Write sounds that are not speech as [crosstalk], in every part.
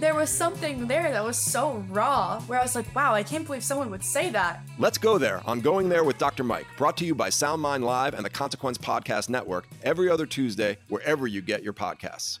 There was something there that was so raw where I was like, wow, I can't believe someone would say that. Let's go there on Going There with Dr. Mike, brought to you by SoundMind Live and the Consequence Podcast Network every other Tuesday, wherever you get your podcasts.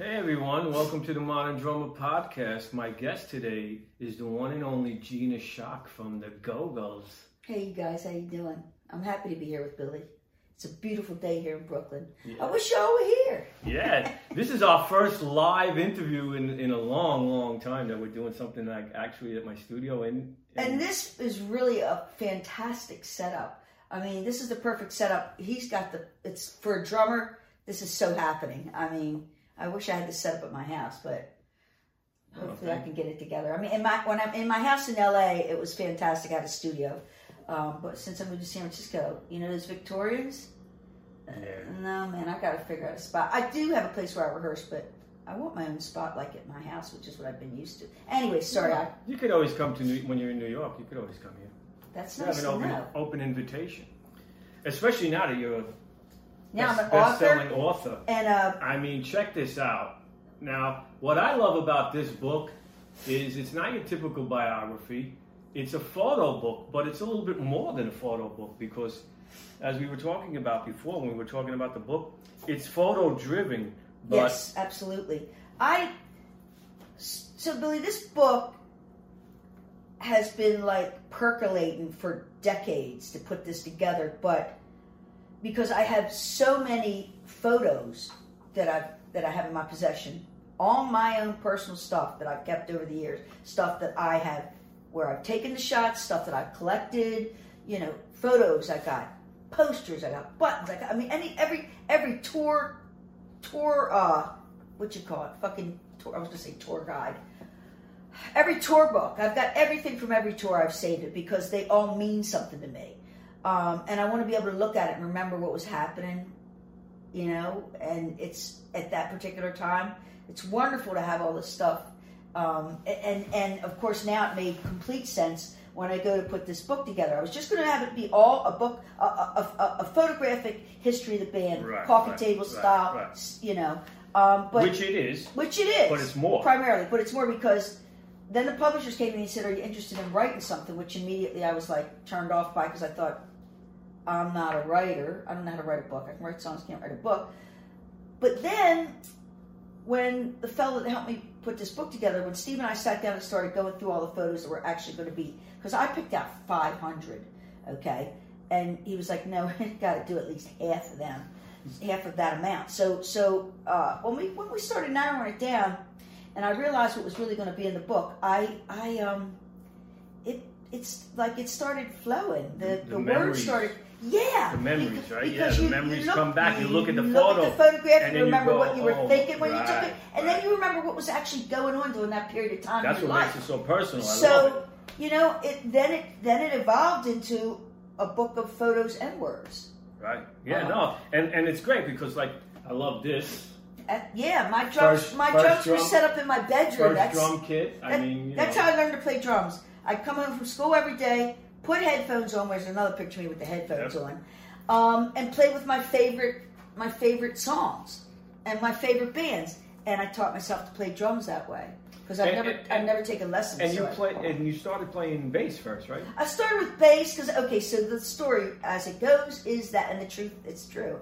Hey everyone, welcome to the Modern Drummer Podcast. My guest today is the one and only Gina Schock from the Go-Go's. Hey you guys, how you doing? I'm happy to be here with Billy. It's a beautiful day here in Brooklyn. Yeah. I wish y'all were here. Yeah, [laughs] this is our first live interview in, in a long, long time that we're doing something like actually at my studio. And, And this is really a fantastic setup. I mean, this is the perfect setup. He's got the it's for a drummer, this is so happening. I mean, I wish I had this set up at my house, but hopefully I can get it together. I mean, in my when I'm in my house in LA, it was fantastic. I had a studio. Um, but since I moved to San Francisco, you know those Victorians? Uh, No, man, I got to figure out a spot. I do have a place where I rehearse, but I want my own spot, like at my house, which is what I've been used to. Anyway, sorry, I, you could always come to New, when you're in New York. You could always come here. that's You nice have to an open, know. open invitation, especially now that you're Now I'm an best-selling author, author. and uh, I mean, check this out. Now, what I love about this book is it's not your typical biography. It's a photo book, but it's a little bit more than a photo book because, as we were talking about before, when we were talking about the book, it's photo driven. Yes, absolutely. I so Billy, this book has been like percolating for decades to put this together, but because I have so many photos that I've that I have in my possession, all my own personal stuff that I've kept over the years, stuff that I have where I've taken the shots, stuff that I've collected, you know, photos I got, posters I got, buttons I got. I mean, any every every tour tour uh what you call it fucking tour i was gonna say tour guide every tour book i've got everything from every tour i've saved it because they all mean something to me um, and i want to be able to look at it and remember what was happening you know and it's at that particular time it's wonderful to have all this stuff um, and and of course now it made complete sense when I go to put this book together. I was just going to have it be all a book, a, a, a, a photographic history of the band, Right, coffee right, table right, style, you know. Um, but which it is. which it is, but it's more. primarily. But it's more because then the publishers came to me and said, "Are you interested in writing something?" Which immediately I was like turned off by because I thought I'm not a writer. I don't know how to write a book. I can write songs, can't write a book. But then when the fellow that helped me put this book together, when Steve and I sat down and started going through all the photos that were actually going to be, because I picked out 500, okay, and he was like, "No, [laughs] you got to do at least half of them, half of that amount." So, so uh, when we when we started narrowing it down, and I realized what was really going to be in the book, I I um, it's like it started flowing. The The the, words started. Yeah, The memories, because- right? Yeah, the you- memories you look- come back, you look at the look photo, at the photograph, and you then you remember go, what you were "Oh, thinking when you took it, and then you remember what was actually going on during that period of time That's what your makes it so personal. I love So you know, it then it then it evolved into a book of photos and words. Right. Yeah, Uh-huh. no. And and it's great because like I love this. Uh, yeah, my drums, First- my first drums were set up in my bedroom. First that's drum kit. I that- mean, you that's know. how I learned to play drums. I'd come home from school every day, put headphones on. Where's another picture of me with the headphones Yep. on, um, and play with my favorite my favorite songs and my favorite bands. And I taught myself to play drums that way because I've And- never and- I've never taken lessons. And you I- play and you started playing bass first, right? I started with bass because okay, so the story as it goes is that, and the truth, it's true.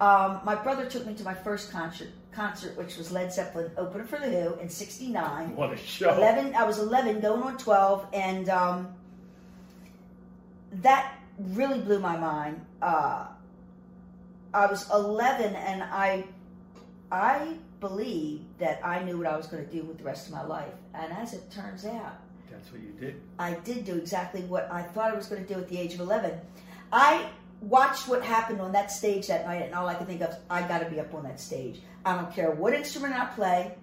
Um, my brother took me to my first concert, concert, which was Led Zeppelin opener for the Who in '69. [laughs] What a show! 11 i was 11 going on 12 and um, that really blew my mind uh, i was 11 and i i believed that i knew what i was going to do with the rest of my life and as it turns out That's what you did. I did do exactly what I thought I was going to do at the age of 11. I watched what happened on that stage that night, and all I could think of, is I got to be up on that stage. I don't care what instrument I play,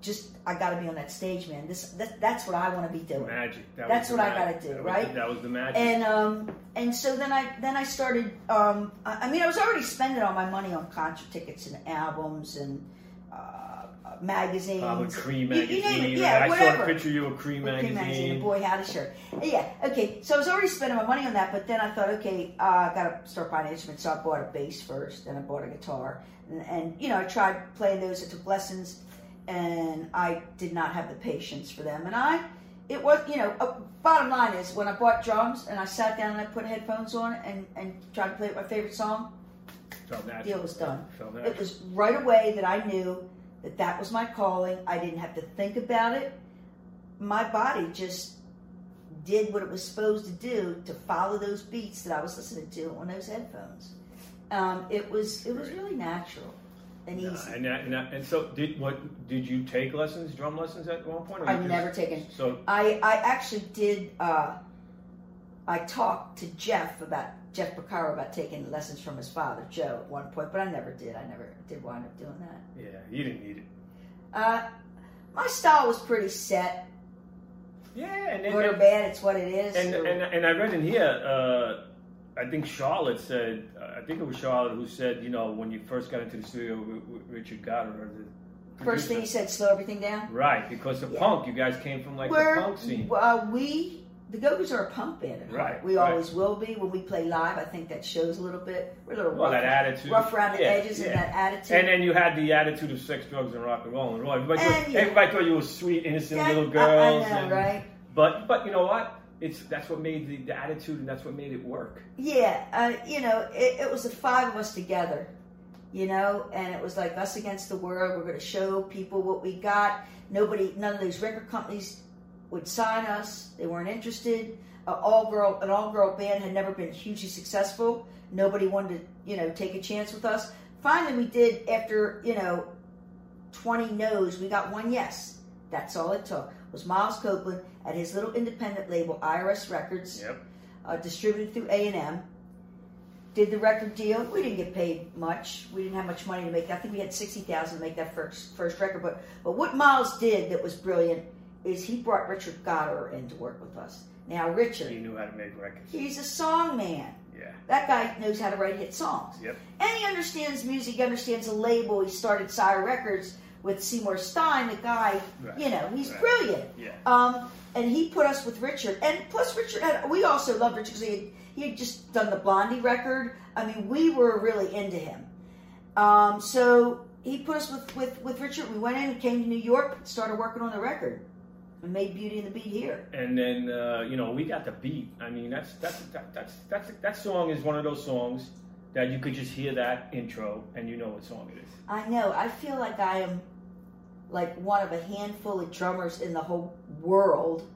just I got to be on that stage, man. This that, that's what I want to be doing. Magic. That That's what I gotta do, That right? that was the magic. And um and so then I then I started um I I mean I was already spending all my money on concert tickets and albums and uh, magazines. Probably Creem You- you name it, yeah, I whatever. saw a picture of you with Creem With Creem magazine. and boy, howdy shirt. Yeah, okay. So I was already spending my money on that, but then I thought, okay, uh, I got to start buying instruments. So I bought a bass first, then I bought a guitar, and, and you know I tried playing those. I took lessons, and I did not have the patience for them. And I, it was, you know, uh, bottom line is when I bought drums and I sat down and I put headphones on and and tried to play my favorite song, deal was done. It was right away that I knew that that was my calling. I didn't have to think about it. My body just did what it was supposed to do to follow those beats that I was listening to on those headphones. Um, it was it was really natural and Uh, easy. and, that, and, that, and so did what? Did you take lessons, drum lessons at one point? I've just- never taken. So I I actually did. Uh, I talked to Jeff about Jeff Porcaro about taking lessons from his father Joe at one point, but I never did. I never did wind up doing that. yeah, you didn't need it. Uh, my style was pretty set. Yeah, and then, Good or bad, it's what it is. and, so- and, and I read in here. Uh, I think Charlotte said. Uh, I think it was Charlotte who said, you know, when you first got into the studio with, with Richard Gottehrer, First thing he said, slow everything down. Right, because the Yeah. punk, you guys came from like the punk scene. uh, we, the Go-Go's are a punk band. Right, We right. always will be. When we play live, I think that shows a little bit. We're a little Well, rough, that attitude. rough around the Yeah, edges yeah. and that attitude. And then you had the attitude of sex, drugs, and rock and roll. And roll. Everybody, And, thought, yeah. everybody thought you were sweet, innocent That- little girls. I, know, and- right? But but you know what? It's that's what made the, the attitude, and that's what made it work. Yeah, uh, you know, it, it was the five of us together, you know, and it was like us against the world. We're going to show people what we got. Nobody, none of these record companies would sign us. They weren't interested. Uh, all girl, an all girl band had never been hugely successful. Nobody wanted to, you know, take a chance with us. Finally, we did after you know, twenty no's. We got one yes. That's all it took. Was Miles Copeland at his little independent label, IRS Records Yep. uh, distributed through A and M. Did the record deal. We didn't get paid much. We didn't have much money to make. I think we had sixty thousand to make that first first record. But but what Miles did that was brilliant is he brought Richard Gottehrer in to work with us. Now Richard, He knew how to make records. he's a song man. Yeah. That guy knows how to write hit songs. Yep. And he understands music, he understands a label. He started Sire Records with Seymour Stein, the guy, Right. you know, he's Right. brilliant. Yeah. Um, and he put us with Richard. And plus, Richard had, we also loved Richard because he had, he had just done the Blondie record. I mean, we were really into him. Um, so he put us with, with, with Richard. We went in and came to New York, started working on the record, and made Beauty and the Beat here. And then uh, you know we got the beat. I mean that's that's that, that's that's that song is one of those songs that you could just hear that intro and you know what song it is. I know. I feel like I am like one of a handful of drummers in the whole world,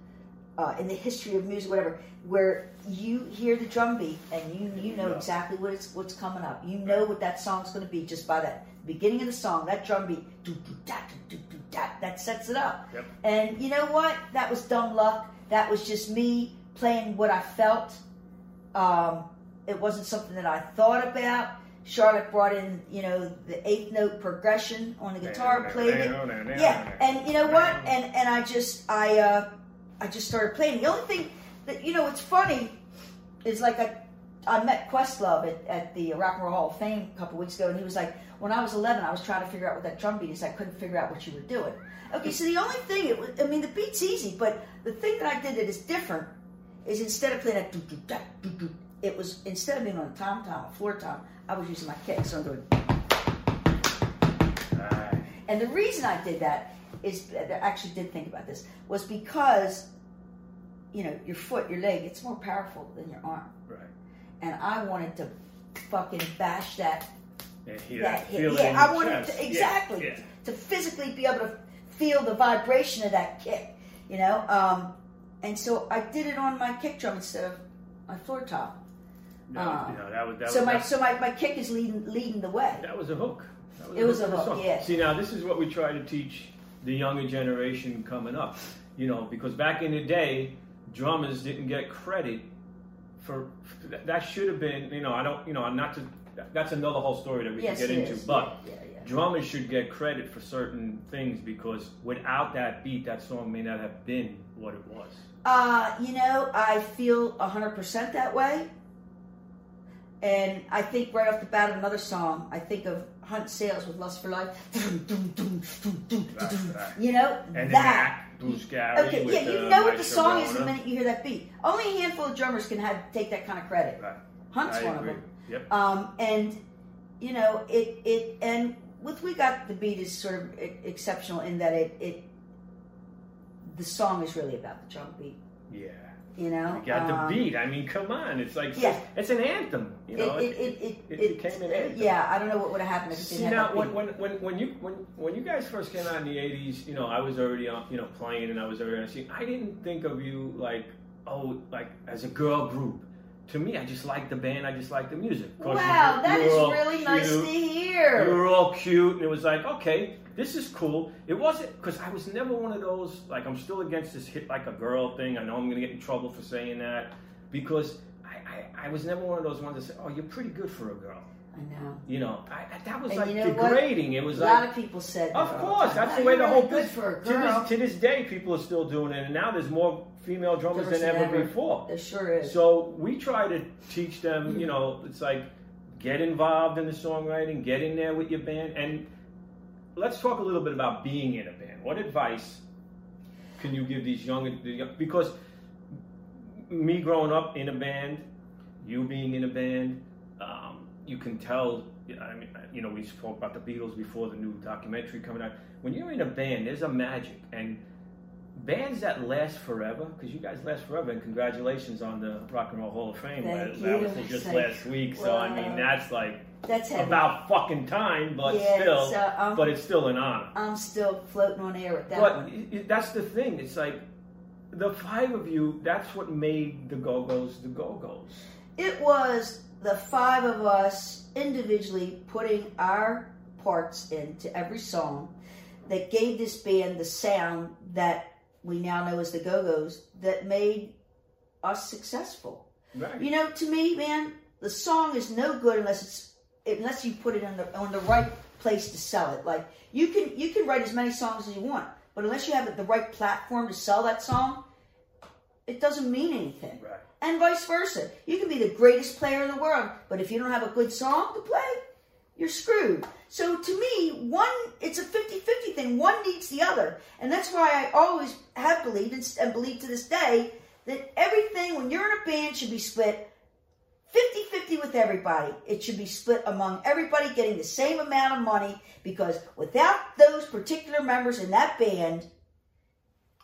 uh, in the history of music, whatever, where you hear the drum beat and you you know Yeah. exactly what it's what's coming up. You know what that song's going to be just by that beginning of the song. That drum beat, do do da do do do da, that sets it up. Yep. And you know what? That was dumb luck. That was just me playing what I felt. Um, it wasn't something that I thought about. Charlotte brought in, you know, the eighth note progression on the guitar, played it. Yeah, and you know what? And and I just I uh I just started playing. The only thing that you know, it's funny is like I I met Questlove at, at the Rock and Roll Hall of Fame a couple weeks ago, and he was like, when I was 11, I was trying to figure out what that drum beat is. I couldn't figure out what you were doing. Okay, so the only thing, it was, I mean, the beat's easy, but the thing that I did that is different is instead of playing that doo doo da doo do, it was instead of being on a tom tom, a floor tom, I was using my kick. So I'm doing. Right. And the reason I did that is I actually did think about this was because you know your foot, your leg, it's more powerful than your arm, Right. And I wanted to fucking bash that And hear that hit. Yeah, I wanted to exactly yeah. to physically be able to feel the vibration of that kick, you know. Um, and so I did it on my kick drum instead of my floor tom. No, you know, that was that so was, my that, so my, my kick is leading leading the way. that was a hook. That It was hook a hook, song. yeah. See, now this is what we try to teach the younger generation coming up. You know, because back in the day, drummers didn't get credit for that- that should have been. You know, I don't. You know, I'm not to. That's another whole story that we Yes, can get into. is. But Yeah, yeah, yeah. drummers should get credit for certain things because without that beat, that song may not have been what it was. Uh, you know, I feel 100% that way. And I think right off the bat of another song, I think of Hunt Sales with Lust for Life. You know, And that. Bruce Gary. Okay, yeah, you uh, know what the song is the minute you hear that beat. Only a handful of drummers can have take that kind of credit. Right. Hunt's I one agree. of them. Yep. Um, and you know, it it and with we got the beat is sort of exceptional in that it it the song is really about the drum beat. Yeah. You know, You got Um, the beat. I mean, come on. It's like yeah. it's an anthem. You know, it, it, it, it, it became an uh, anthem. Yeah, I don't know what would have happened if it See didn't now, when, when, when, when you when, when you guys first came out in the '80s, you know, I was already on, you know playing and I was already on the scene. I didn't think of you like oh like as a girl group. To me, I just liked the band. I just liked the music. Wow, that is all really nice cute. to You hear. were all cute, and it was like, okay, this is cool. It wasn't because I was never one of those like I'm still against this hit like a girl thing. I know I'm gonna get in trouble for saying that because I, I, I was never one of those ones that say, oh, you're pretty good for a girl. I know. You know, I, I, that was And like you know what? degrading. It was A like, lot of people said of course, that's the way the whole good for a to this, to this day, people are still doing it, and now there's more female drummers Drummers than than ever ever. before. There sure is. So we try to teach them, you know, it's like get involved in the songwriting, get in there with your band, and let's talk a little bit about being in a band. What advice can you give these young, because me growing up in a band, you being in a band, you can tell. I mean, you know, we spoke about the Beatles before the new documentary coming out. When you're in a band, there's a magic, and bands that last forever, because you guys last forever, and congratulations on the Rock and Roll Hall of Fame. Thank that, was just Thank- last week, so I mean, that's like That's heavy. about fucking time, but Yeah, still, it's, uh, um, but it's still an honor. I'm still floating on air with that But one. i- i- that's the thing. It's like the five of you. That's what made the Go Go's the Go Go's. It was the five of us individually putting our parts into every song that gave this band the sound that we now know as the Go Go's that made us successful. Right. You know, to me, man, the song is no good unless it's unless you put it on the on the right place to sell it. Like you can you can write as many songs as you want, but unless you have the right platform to sell that song, it doesn't mean anything. Right. And vice versa. You can be the greatest player in the world, but if you don't have a good song to play, you're screwed. So to me, one it's a 50-50 thing. One needs the other. And that's why I always have believed and, and believe to this day that everything when you're in a band should be split 50-50 with everybody. It should be split among everybody getting the same amount of money because without those particular members in that band,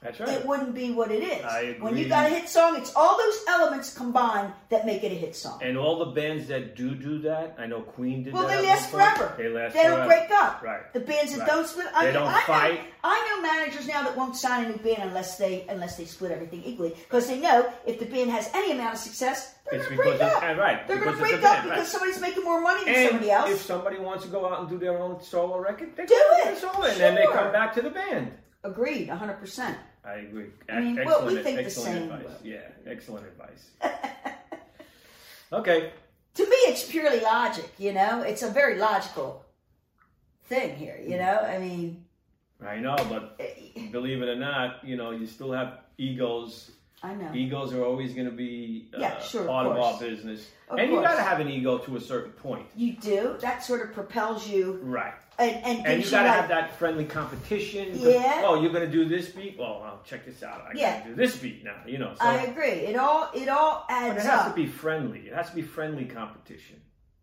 That's right. it wouldn't be what it is. I agree. When you got a hit song, it's all those elements combined that make it a hit song. and all the bands that do do that, I know Queen did well, that. they last forever. They last forever. They forever. don't break up. Right. The bands that Right. don't split, I, They don't I know, fight. I know managers now that won't sign a new band unless they unless they split everything equally because they know if the band has any amount of success, they're going to break up. uh, right, They're going to break up because right. somebody's making more money than And somebody else. if somebody wants to go out and do their own solo record, they Do it. solo, and then they come back to the band. Agreed, hundred percent. I agree. I mean, excellent, well, we think the excellent same, advice. but- Yeah, excellent advice. [laughs] okay, To me, it's purely logic. You know, it's a very logical thing here. You know, I mean, I know, but eh, believe it or not, you know, you still have egos. I know. Egos are always going to be uh, Yeah, sure, part of, course. our business, Of and you got to have an ego to a certain point, You do. That sort of propels you, right? And and, And you got to like, have that friendly competition. Yeah. Oh, you're going to do this beat. Well, I'll check this out. I Yeah. got to do this beat now. You know. So, I agree. It all it all but adds it has up. to be friendly. It has to be friendly competition.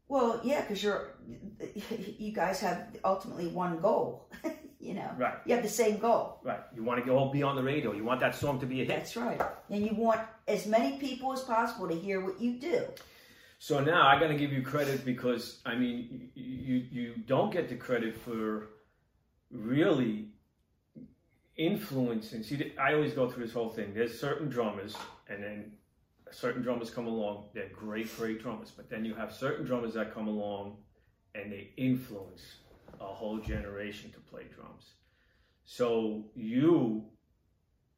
Well, yeah, because you're [laughs] you guys have ultimately one goal. [laughs] you know, Right. You have the same goal. Right. You want to all be on the radio. You want that song to be a hit. That's right. And you want as many people as possible to hear what you do. So now I got to give you credit because I mean, you, you don't get the credit for really influencing. See, I always go through this whole thing. There's certain drummers, and then certain drummers come along. They're great, great drummers, but then you have certain drummers that come along, and they influence a whole generation to play drums. So you,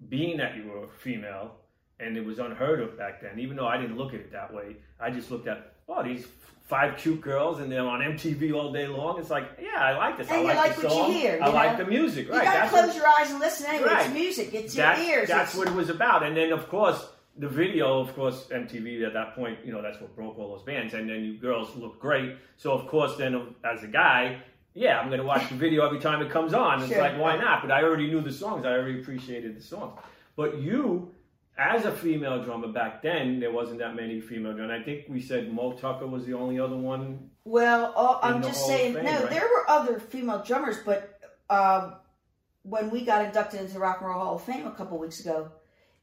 being that you were female, and it was unheard of back then, even though I didn't look at it that way, I just looked at, oh, these five cute girls and they're on MTV all day long. It's like, yeah, I like this. I And you like, like the what you song. hear, I you like the music. You right. gotta That's close what- your eyes and listen anyway. Right. It's music. It's that's, your ears. That's It's- what it was about. And then, of course, the video, of course, MTV at that point, you know, that's what broke all those bands. And then you girls look great. So, of course, then uh, as a guy, yeah, I'm going to watch the [laughs] video every time it comes on. It's like, why not? But I already knew the songs. I already appreciated the songs. But you, as a female drummer back then, there wasn't that many female drummers. I think we said Moe Tucker was the only other one. Well, all, I'm just Hall saying, Fame, no, right? there were other female drummers, but um, when we got inducted into the Rock and Roll Hall of Fame a couple weeks ago,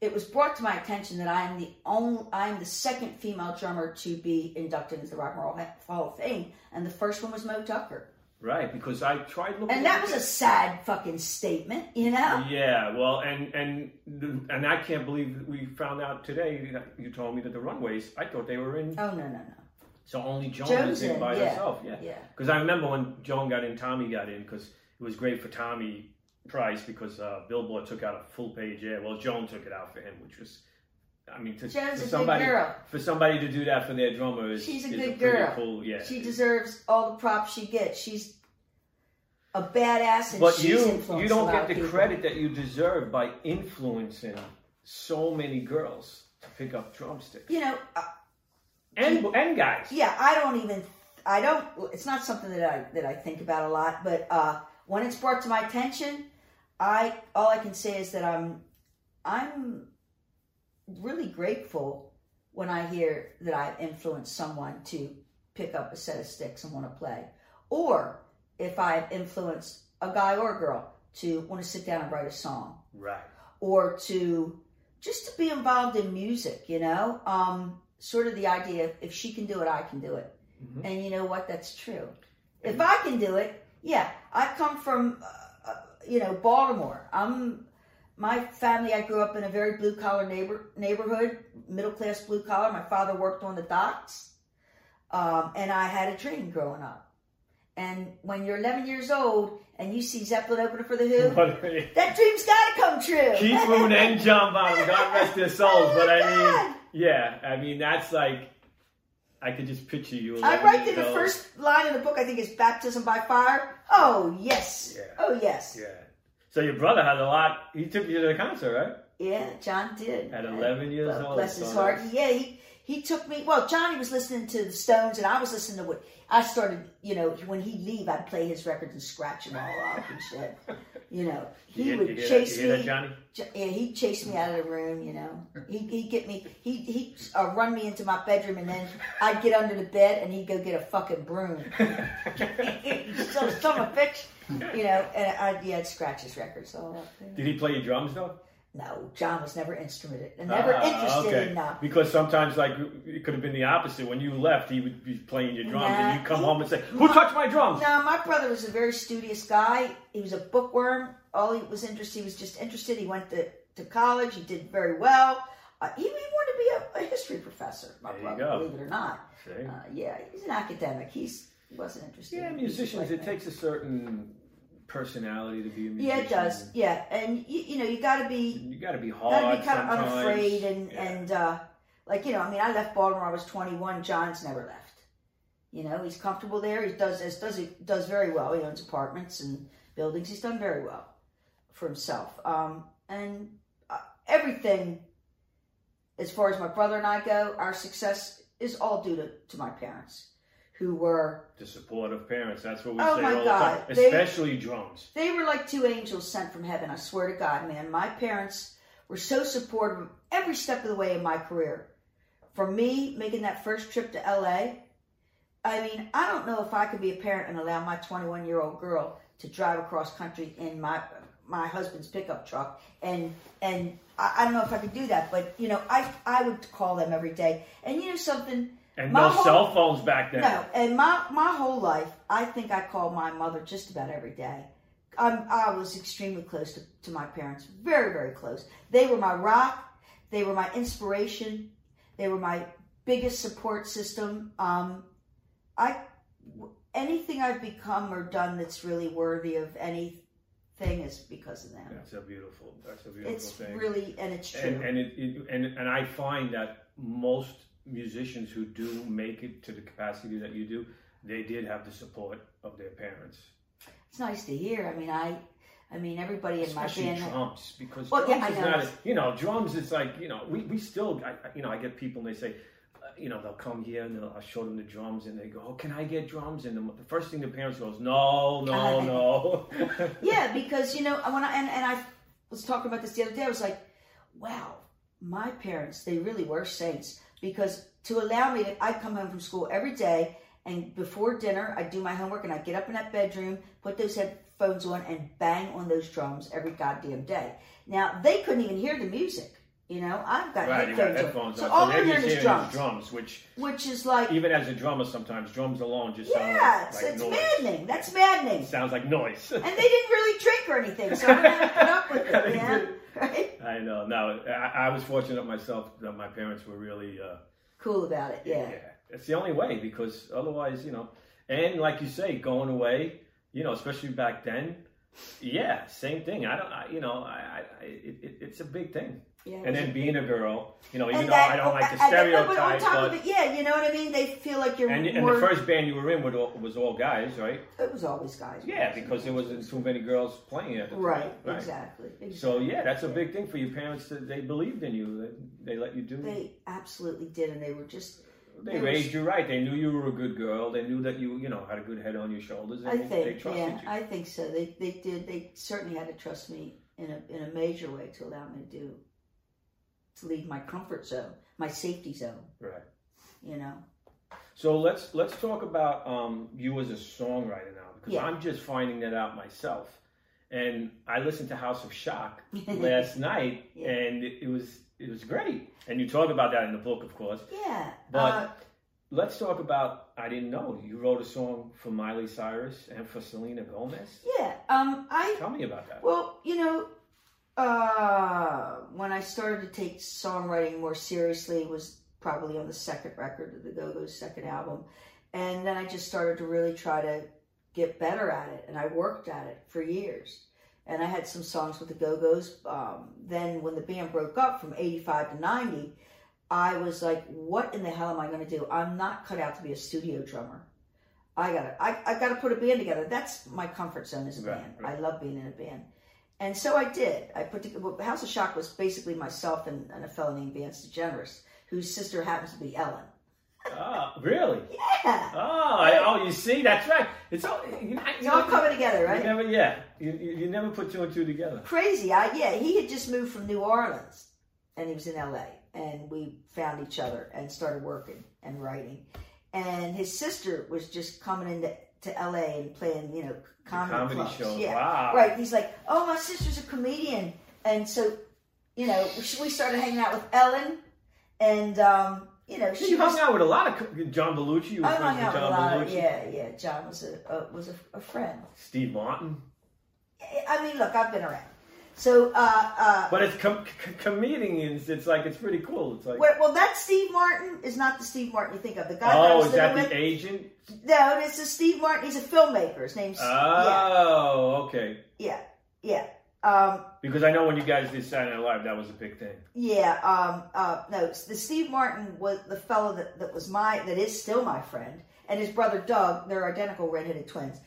it was brought to my attention that I am the only, I am the second female drummer to be inducted into the Rock and Roll Hall of Fame, and the first one was Moe Tucker, Right, because I tried looking and that at was it. a sad fucking statement, you know. Yeah, well, and and and I can't believe we found out today that you told me that the Runaways. I thought they were in. Oh no, no, no. So only Joan Joan's was in by yeah, herself. Yeah, yeah. Because I remember when Joan got in, Tommy got in because it was great for Tommy Price because uh, Billboard took out a full page ad. Well, Joan took it out for him, which was. I mean, to, Joan's for a good somebody girl. for somebody to do that for their drummer is She's a is good pretty girl. Cool, yeah. She deserves all the props she gets. She's a badass, and But you you don't get the people. credit that you deserve by influencing so many girls to pick up drumsticks You know, uh, and and guys. yeah, I don't even, I don't. It's not something that I that I think about a lot. But uh, when it's brought to my attention, I all I can say is that I'm, I'm really grateful when I hear that I've influenced someone to pick up a set of sticks and want to play, or if I've influenced a guy or a girl to want to sit down and write a song Right. or to just to be involved in music, you know? Um, sort of the idea if she can do it, I can do it. And you know what? That's true. If I can do it, yeah, I come from, uh, uh, you know, Baltimore. I'm, my family, I grew up in a very blue collar neighbor, neighborhood, middle class blue collar. My father worked on the docks. Um, and I had a dream growing up. And when you're 11 years old and you see Zeppelin opening for the Who, [laughs] that dream's got to come true. Keith Moon and [laughs] John Bonham, God rest their oh souls. Oh but I God. mean, yeah, I mean that's like I could just picture you. I 11 write in the first line in the book, I think it's baptism by fire. Oh, yes. Yeah. Oh, yes. Yeah. So your brother had a lot. He took you to the concert, right? Yeah, John did. At 11 years Well, old, Bless his heart. Yeah, he, he took me. Well, Johnny was listening to the Stones, and I was listening to what I started. You know, when he'd leave, I'd play his records and scratch them all up and shit. You know, [laughs] he You would chase that, me. Johnny? Yeah, he'd chase me out of the room. You know, he he'd get me. He he uh, run me into my bedroom, and then I'd get under the bed, and he'd go get a fucking broom. so [laughs] [laughs] some a bitch, you know, and I'd yeah, I'd scratch his records all up. Did he play your drums though? No, John was never instrumented, and never Ah, interested okay. in uh, Because sometimes, like, it could have been the opposite. When you left, he would be playing your drums, Nah, and you come he- home and say, "Who touched my drums?" No, my brother was a very studious guy. He was a bookworm. All he was interested, he was just interested. He went to, to college. He did very well. Uh, he, he wanted to be a, a history professor. My There brother, believe it or not. Uh, yeah, he's an academic. He's he wasn't interested. Yeah, in musicians. like It that. takes a certain personality to be a musician. Yeah, it does. Yeah, and you, you know, you got to be You got to be hard. gotta be kind of unafraid and Yeah. and uh, like you know, I mean, I left Baltimore. I was 21. John's never left. You know, he's comfortable there. He does as does he does very well. He owns apartments and buildings. He's done very well for himself. Um, and uh, everything, as far as my brother and I go, our success is all due to, to my parents, who were the supportive parents. That's what we Oh say all God, the time. they- Especially drums. they were like two angels sent from heaven. I swear to God, man. My parents were so supportive every step of the way in my career. From me making that first trip to LA, I mean, I don't know if I could be a parent and allow my 21 year old girl to drive across country in my my husband's pickup truck, and and I, I don't know if I could do that. But you know, I I would call them every day, and you know something. And My no whole- cell phones back then. No, and my my whole life, I think I called my mother just about every day. Um, I was extremely close to, to my parents, very very close. They were my rock. They were my inspiration. They were my biggest support system. Um, I anything I've become or done that's really worthy of anything is because of them. That's a beautiful. That's a beautiful It's thing. really and it's true. and and it, it and and I find that most musicians who do make it to the capacity that you do, they did have the support of their parents, it's nice to hear. I mean, I, I mean, everybody in my especially band. drums, because Well, yeah, drums I is not, a, you know, drums. It's like you know, we we still, I, I- you know, I get people and they say. uh, You know, they'll come here and they'll, I'll show them the drums, and they go, "Oh, can I get drums?" And the, the first thing the parents goes, "No, no, [laughs] no." [laughs] Yeah, because you know when I and, and I was talking about this the other day, I was like, wow, my parents they really were saints because to allow me to, I'd come home from school every day and before dinner I'd do my homework and I'd get up in that bedroom, put those headphones on, and bang on those drums every goddamn day. Now they couldn't even hear the music. You know, I've got right, headphones, headphones on, so all so they're they're hearing is drums, drums, which which is like, even as a drummer, sometimes drums alone just sound yeah, it's, like it's noise. maddening. That's maddening. Sounds like noise. and they didn't really drink or anything, so I didn't have to put up with it. [laughs] You know? [laughs] Right? I know. No, I, I was fortunate myself that my parents were really, uh, Cool about it, yeah. It's the only way because otherwise, you know, and like you say, going away, you know, especially back then, yeah, same thing. I don't, I, you know, I, I it, it, it's a big thing. Yeah. And then being a girl, you know, even And though that- I don't like the but stereotype, but it, yeah, you know what I mean. They feel like you're and, and the first band you were in was all, was all guys, right? it was always guys. Yeah, because there wasn't too many girls playing at the time. right, exactly. exactly. So yeah, that's a big thing for your parents. That they believed in you. They, they let you do. They absolutely did, and they were just. They They raised you right. They knew you were a good girl. They knew that you, you know, had a good head on your shoulders. And I they think, trusted yeah, you. I think so. They they did. They certainly had to trust me in a in a major way to allow me to do to leave my comfort zone, my safety zone. right. You know. So let's let's talk about um, you as a songwriter now, because Yeah. I'm just finding that out myself. And I listened to House of Schock [laughs] last night, Yeah. and it, it was it was great. And you talk about that in the book, of course. Yeah. But uh, let's talk about. I didn't know you wrote a song for Miley Cyrus and for Selena Gomez. yeah. Um. I Tell me about that. Well, you know, uh, when I started to take songwriting more seriously was probably on the second record of the Go Go's second album. And then I just started to really try to get better at it. And I worked at it for years. And I had some songs with the Go Go's. Um, then when the band broke up from 85 to 90, I was like, what in the hell am I going to do? I'm not cut out to be a studio drummer. I gotta, I, I gotta put a band together. That's my comfort zone as a Right, band. right. I love being in a band. And so I did. I put together, well, House of Schock was basically myself and, and a fellow named Vance DeGeneres, whose sister happens to be Ellen. Oh, really? Yeah. Oh, I, oh, you see, that's right. It's all you, It's all coming together, You right? never, yeah, you, you, you never put two and two together. Crazy. I, yeah, he had just moved from New Orleans and he was in LA. And we found each other and started working and writing. And his sister was just coming into to LA and playing, you know, comedy, comedy clubs. shows. Yeah. Wow. Right. He's like, oh, my sister's a comedian. And so, you know, we started hanging out with Ellen. And, um, you know, she you hung was. out with a lot of John Belushi. You were I hung with out with a John lot of, Belushi. yeah, yeah. John was a, uh, was a, a friend. Steve Martin. I mean, look, I've been around. So, uh, uh, But it's com- c- comedians. It's like it's pretty cool. It's like well, well, that Steve Martin is not the Steve Martin you think of. The guy that oh, was that the with. agent? No, it's a Steve Martin. He's a filmmaker. His name's Oh, okay. yeah, yeah, yeah. Um, Because I know when you guys did Saturday Night Live, that was a big thing. yeah. Um, uh, no, the Steve Martin was the fellow that, that was my that is still my friend, and his brother Doug. They're identical redheaded twins.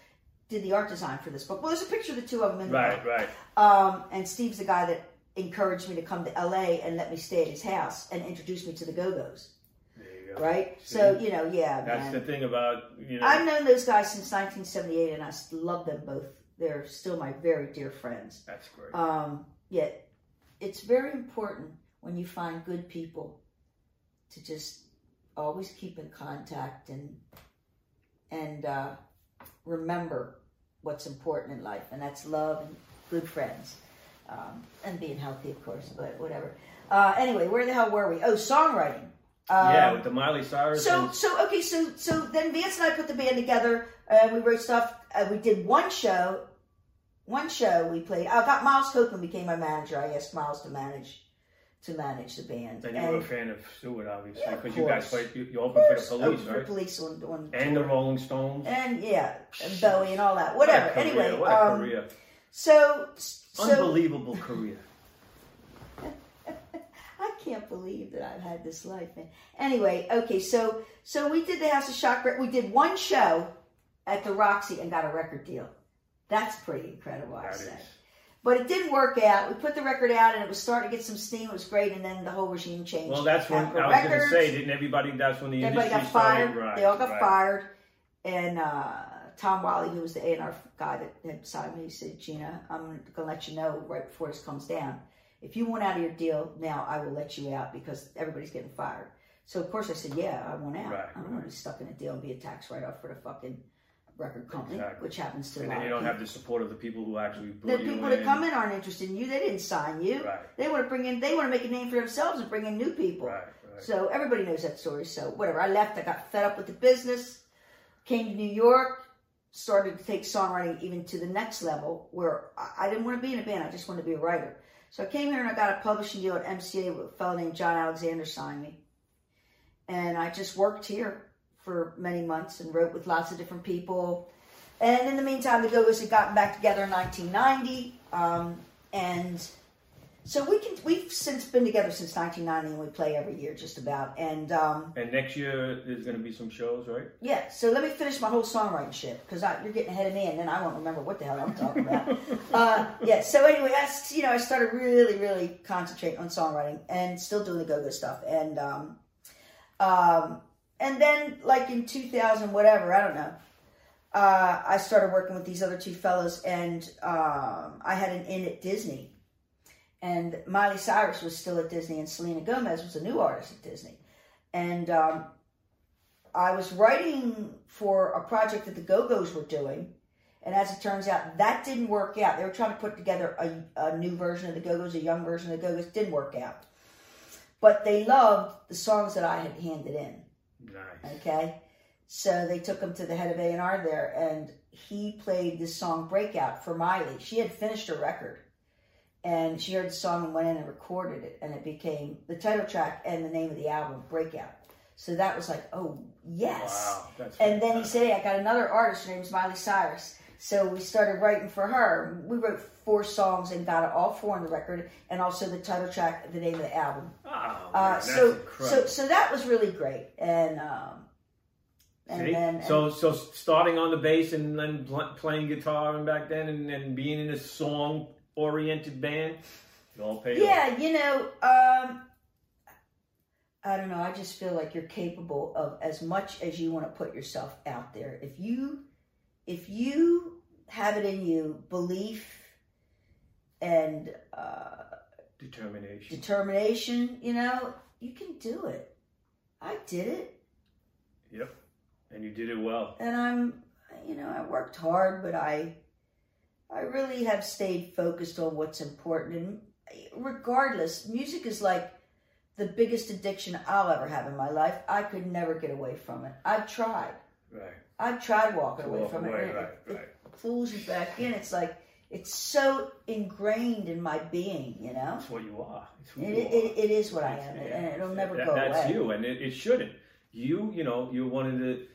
Did the art design for this book? Well, there's a picture of the two of them in the Right, book. right. Um, and Steve's the guy that encouraged me to come to LA and let me stay at his house and introduced me to the Go Go's. There you go. Right? See? So you know, yeah, That's man. the thing about you know. I've known those guys since 1978, and I love them both. They're still my very dear friends. that's great. Um, yet, it's very important when you find good people to just always keep in contact and and uh, remember what's important in life, and that's love and good friends, um, and being healthy, of course. But whatever. Uh, anyway, where the hell were we? Oh, songwriting. yeah, Um, with the Miley Cyrus. So and- so okay so so then Vance and I put the band together. Uh, we wrote stuff. Uh, we did one show. One show we played. I got Miles Copeland became my manager. I asked Miles to manage to manage the band. and you were a fan of Stewart, obviously, Yeah, because you guys played. You, you opened for the police, right? Police on, on And the. Rolling Stones. and yeah, and Bowie and all that. What Whatever. career, Anyway, what a um, career! so so Unbelievable career. [laughs] I can't believe that I've had this life. Man. Anyway, okay, so so we did the House of Schock. We did one show at the Roxy and got a record deal. That's pretty incredible, I That say. is. But it didn't work out. We put the record out and it was starting to get some steam. It was great, and then the whole regime changed. Well, that's when I was going to say, didn't everybody? That's when the Everybody industry got fired. started. Right, they all got right. fired. And uh, Tom Wiley, who was the A&R guy that had signed me, he said, Gina, I'm going to let you know right before this comes down. If you want out of your deal now, I will let you out because everybody's getting fired. So, of course, I said, yeah, I want out. Right, I don't want to be stuck in a deal and be a tax write-off for the fucking record company, Exactly. which happens to And then you don't people. have the support of the people who actually The you people that come in aren't interested in you. They didn't sign you. Right. They want to bring in. They want to make a name for themselves and bring in new people. Right, right. So everybody knows that story. So whatever. I left. I got fed up with the business. Came to New York. Started to take songwriting even to the next level, where I didn't want to be in a band. I just wanted to be a writer. So I came here and I got a publishing deal at MCA with a fellow named John Alexander signed me, and I just worked here for many months and wrote with lots of different people. And in the meantime, the Go-Go's had gotten back together in 1990, um, and so we can we've since been together since 1990, and we play every year just about. And um, And next year there's going to be some shows, right? yeah, so let me finish my whole songwriting shit because you're getting ahead of me, and then I won't remember what the hell I'm talking about. [laughs] uh, yeah, so anyway, I you know I started really really concentrating on songwriting and still doing the go-go stuff, and um, um, and then like in 2000 whatever I don't know. Uh, I started working with these other two fellows, and um, I had an in at Disney, and Miley Cyrus was still at Disney, and Selena Gomez was a new artist at Disney, and um, I was writing for a project that the Go Go's were doing, and as it turns out, that didn't work out. They were trying to put together a, a new version of the Go Go's, a young version of the Go Go's. Didn't work out, but they loved the songs that I had handed in. Nice. Okay, so they took him to the head of A and R there, and he played this song "Breakout" for Miley. She had finished her record, and she heard the song and went in and recorded it, and it became the title track and the name of the album, "Breakout." So that was like, oh yes. Wow, and then he said, "Hey, I got another artist. Her name's Miley Cyrus." So we started writing for her. We wrote four songs and got it all four on the record, and also the title track, the name of the album. Oh, man, Uh, that's so, so, incredible. so that was really great, and um, and See? then so so starting on the bass and then pl- playing guitar and back then and, and being in a song oriented band, it all paid off. yeah, you know, um, I don't know. I just feel like you're capable of as much as you want to put yourself out there. If you, if you have it in you, belief and uh, Determination. determination, you know, you can do it. I did it. Yep. And you did it well. and I'm, you know, I worked hard, but I, I really have stayed focused on what's important. And regardless, music is like the biggest addiction I'll ever have in my life. I could never get away from it. I've tried. Right. I've tried walking away Walk from away, it. and it- right, it, right. pulls you back in. It's like it's so ingrained in my being, you know. That's what you are. It's It, you it, are. it is what I am, yeah. and it'll never That- go That's away. you, and it, shouldn't. You, you know, you're one of the,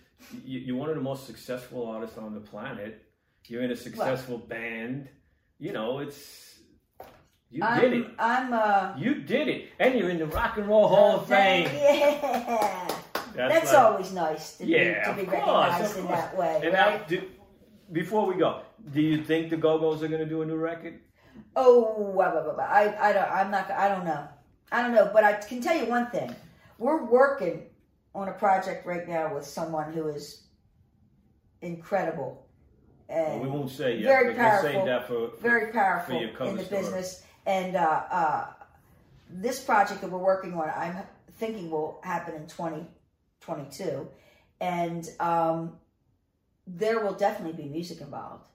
you- you're one of the most successful artists on the planet. You're in a successful band. You know, it's you did it. I'm, I'm uh, You did it, and you're in the Rock and Roll Hall of Fame. Yeah. That's, like- always nice to yeah, be, to be recognized in that way, And right? now, do, before we go, do you think the Go Go's are going to do a new record? oh. I, I don't, I'm not, I don't know, I don't know, but I can tell you one thing: we're working on a project right now with someone who is incredible Well, and we won't say yet. very we'll powerful, that for, for very powerful for your cover in the story. business. And uh, uh, this project that we're working on, I'm thinking will happen in 2022, and um, there will definitely be music involved.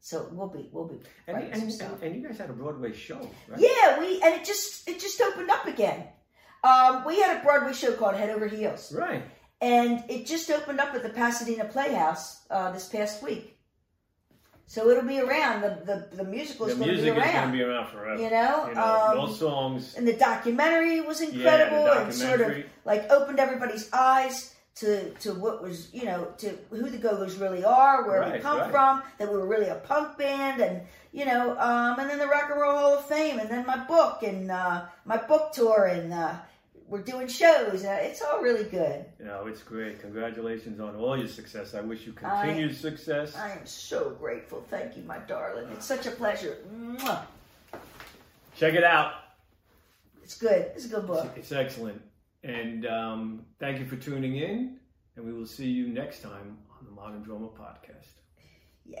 So we'll be we'll be And, and, some and, stuff. and you guys had a Broadway show, right? Yeah, we and it just it just opened up again. Um, we had a Broadway show called Head Over Heels, Right. and it just opened up at the Pasadena Playhouse uh, this past week. So it'll be around. The the, the musical is going to be music is going around. to be around forever. You know, you know um, those songs. and the documentary was Yeah, the incredible and sort of like opened everybody's eyes to to what was you know to who the Go-Go's really are, where we come right. from, that we were really a punk band, and you know, um, and then the Rock and Roll Hall of Fame, and then my book and uh, my book tour, and uh, we're doing shows. Uh, it's all really good. You know, it's great. Congratulations on all your success. I wish you I- continued success. I am so grateful. Thank you, my darling. It's such a pleasure. Mwah. Check it out. It's good. It's a good book. It's excellent. And um, thank you for tuning in. And we will see you next time on the Modern Drummer Podcast. Yeah.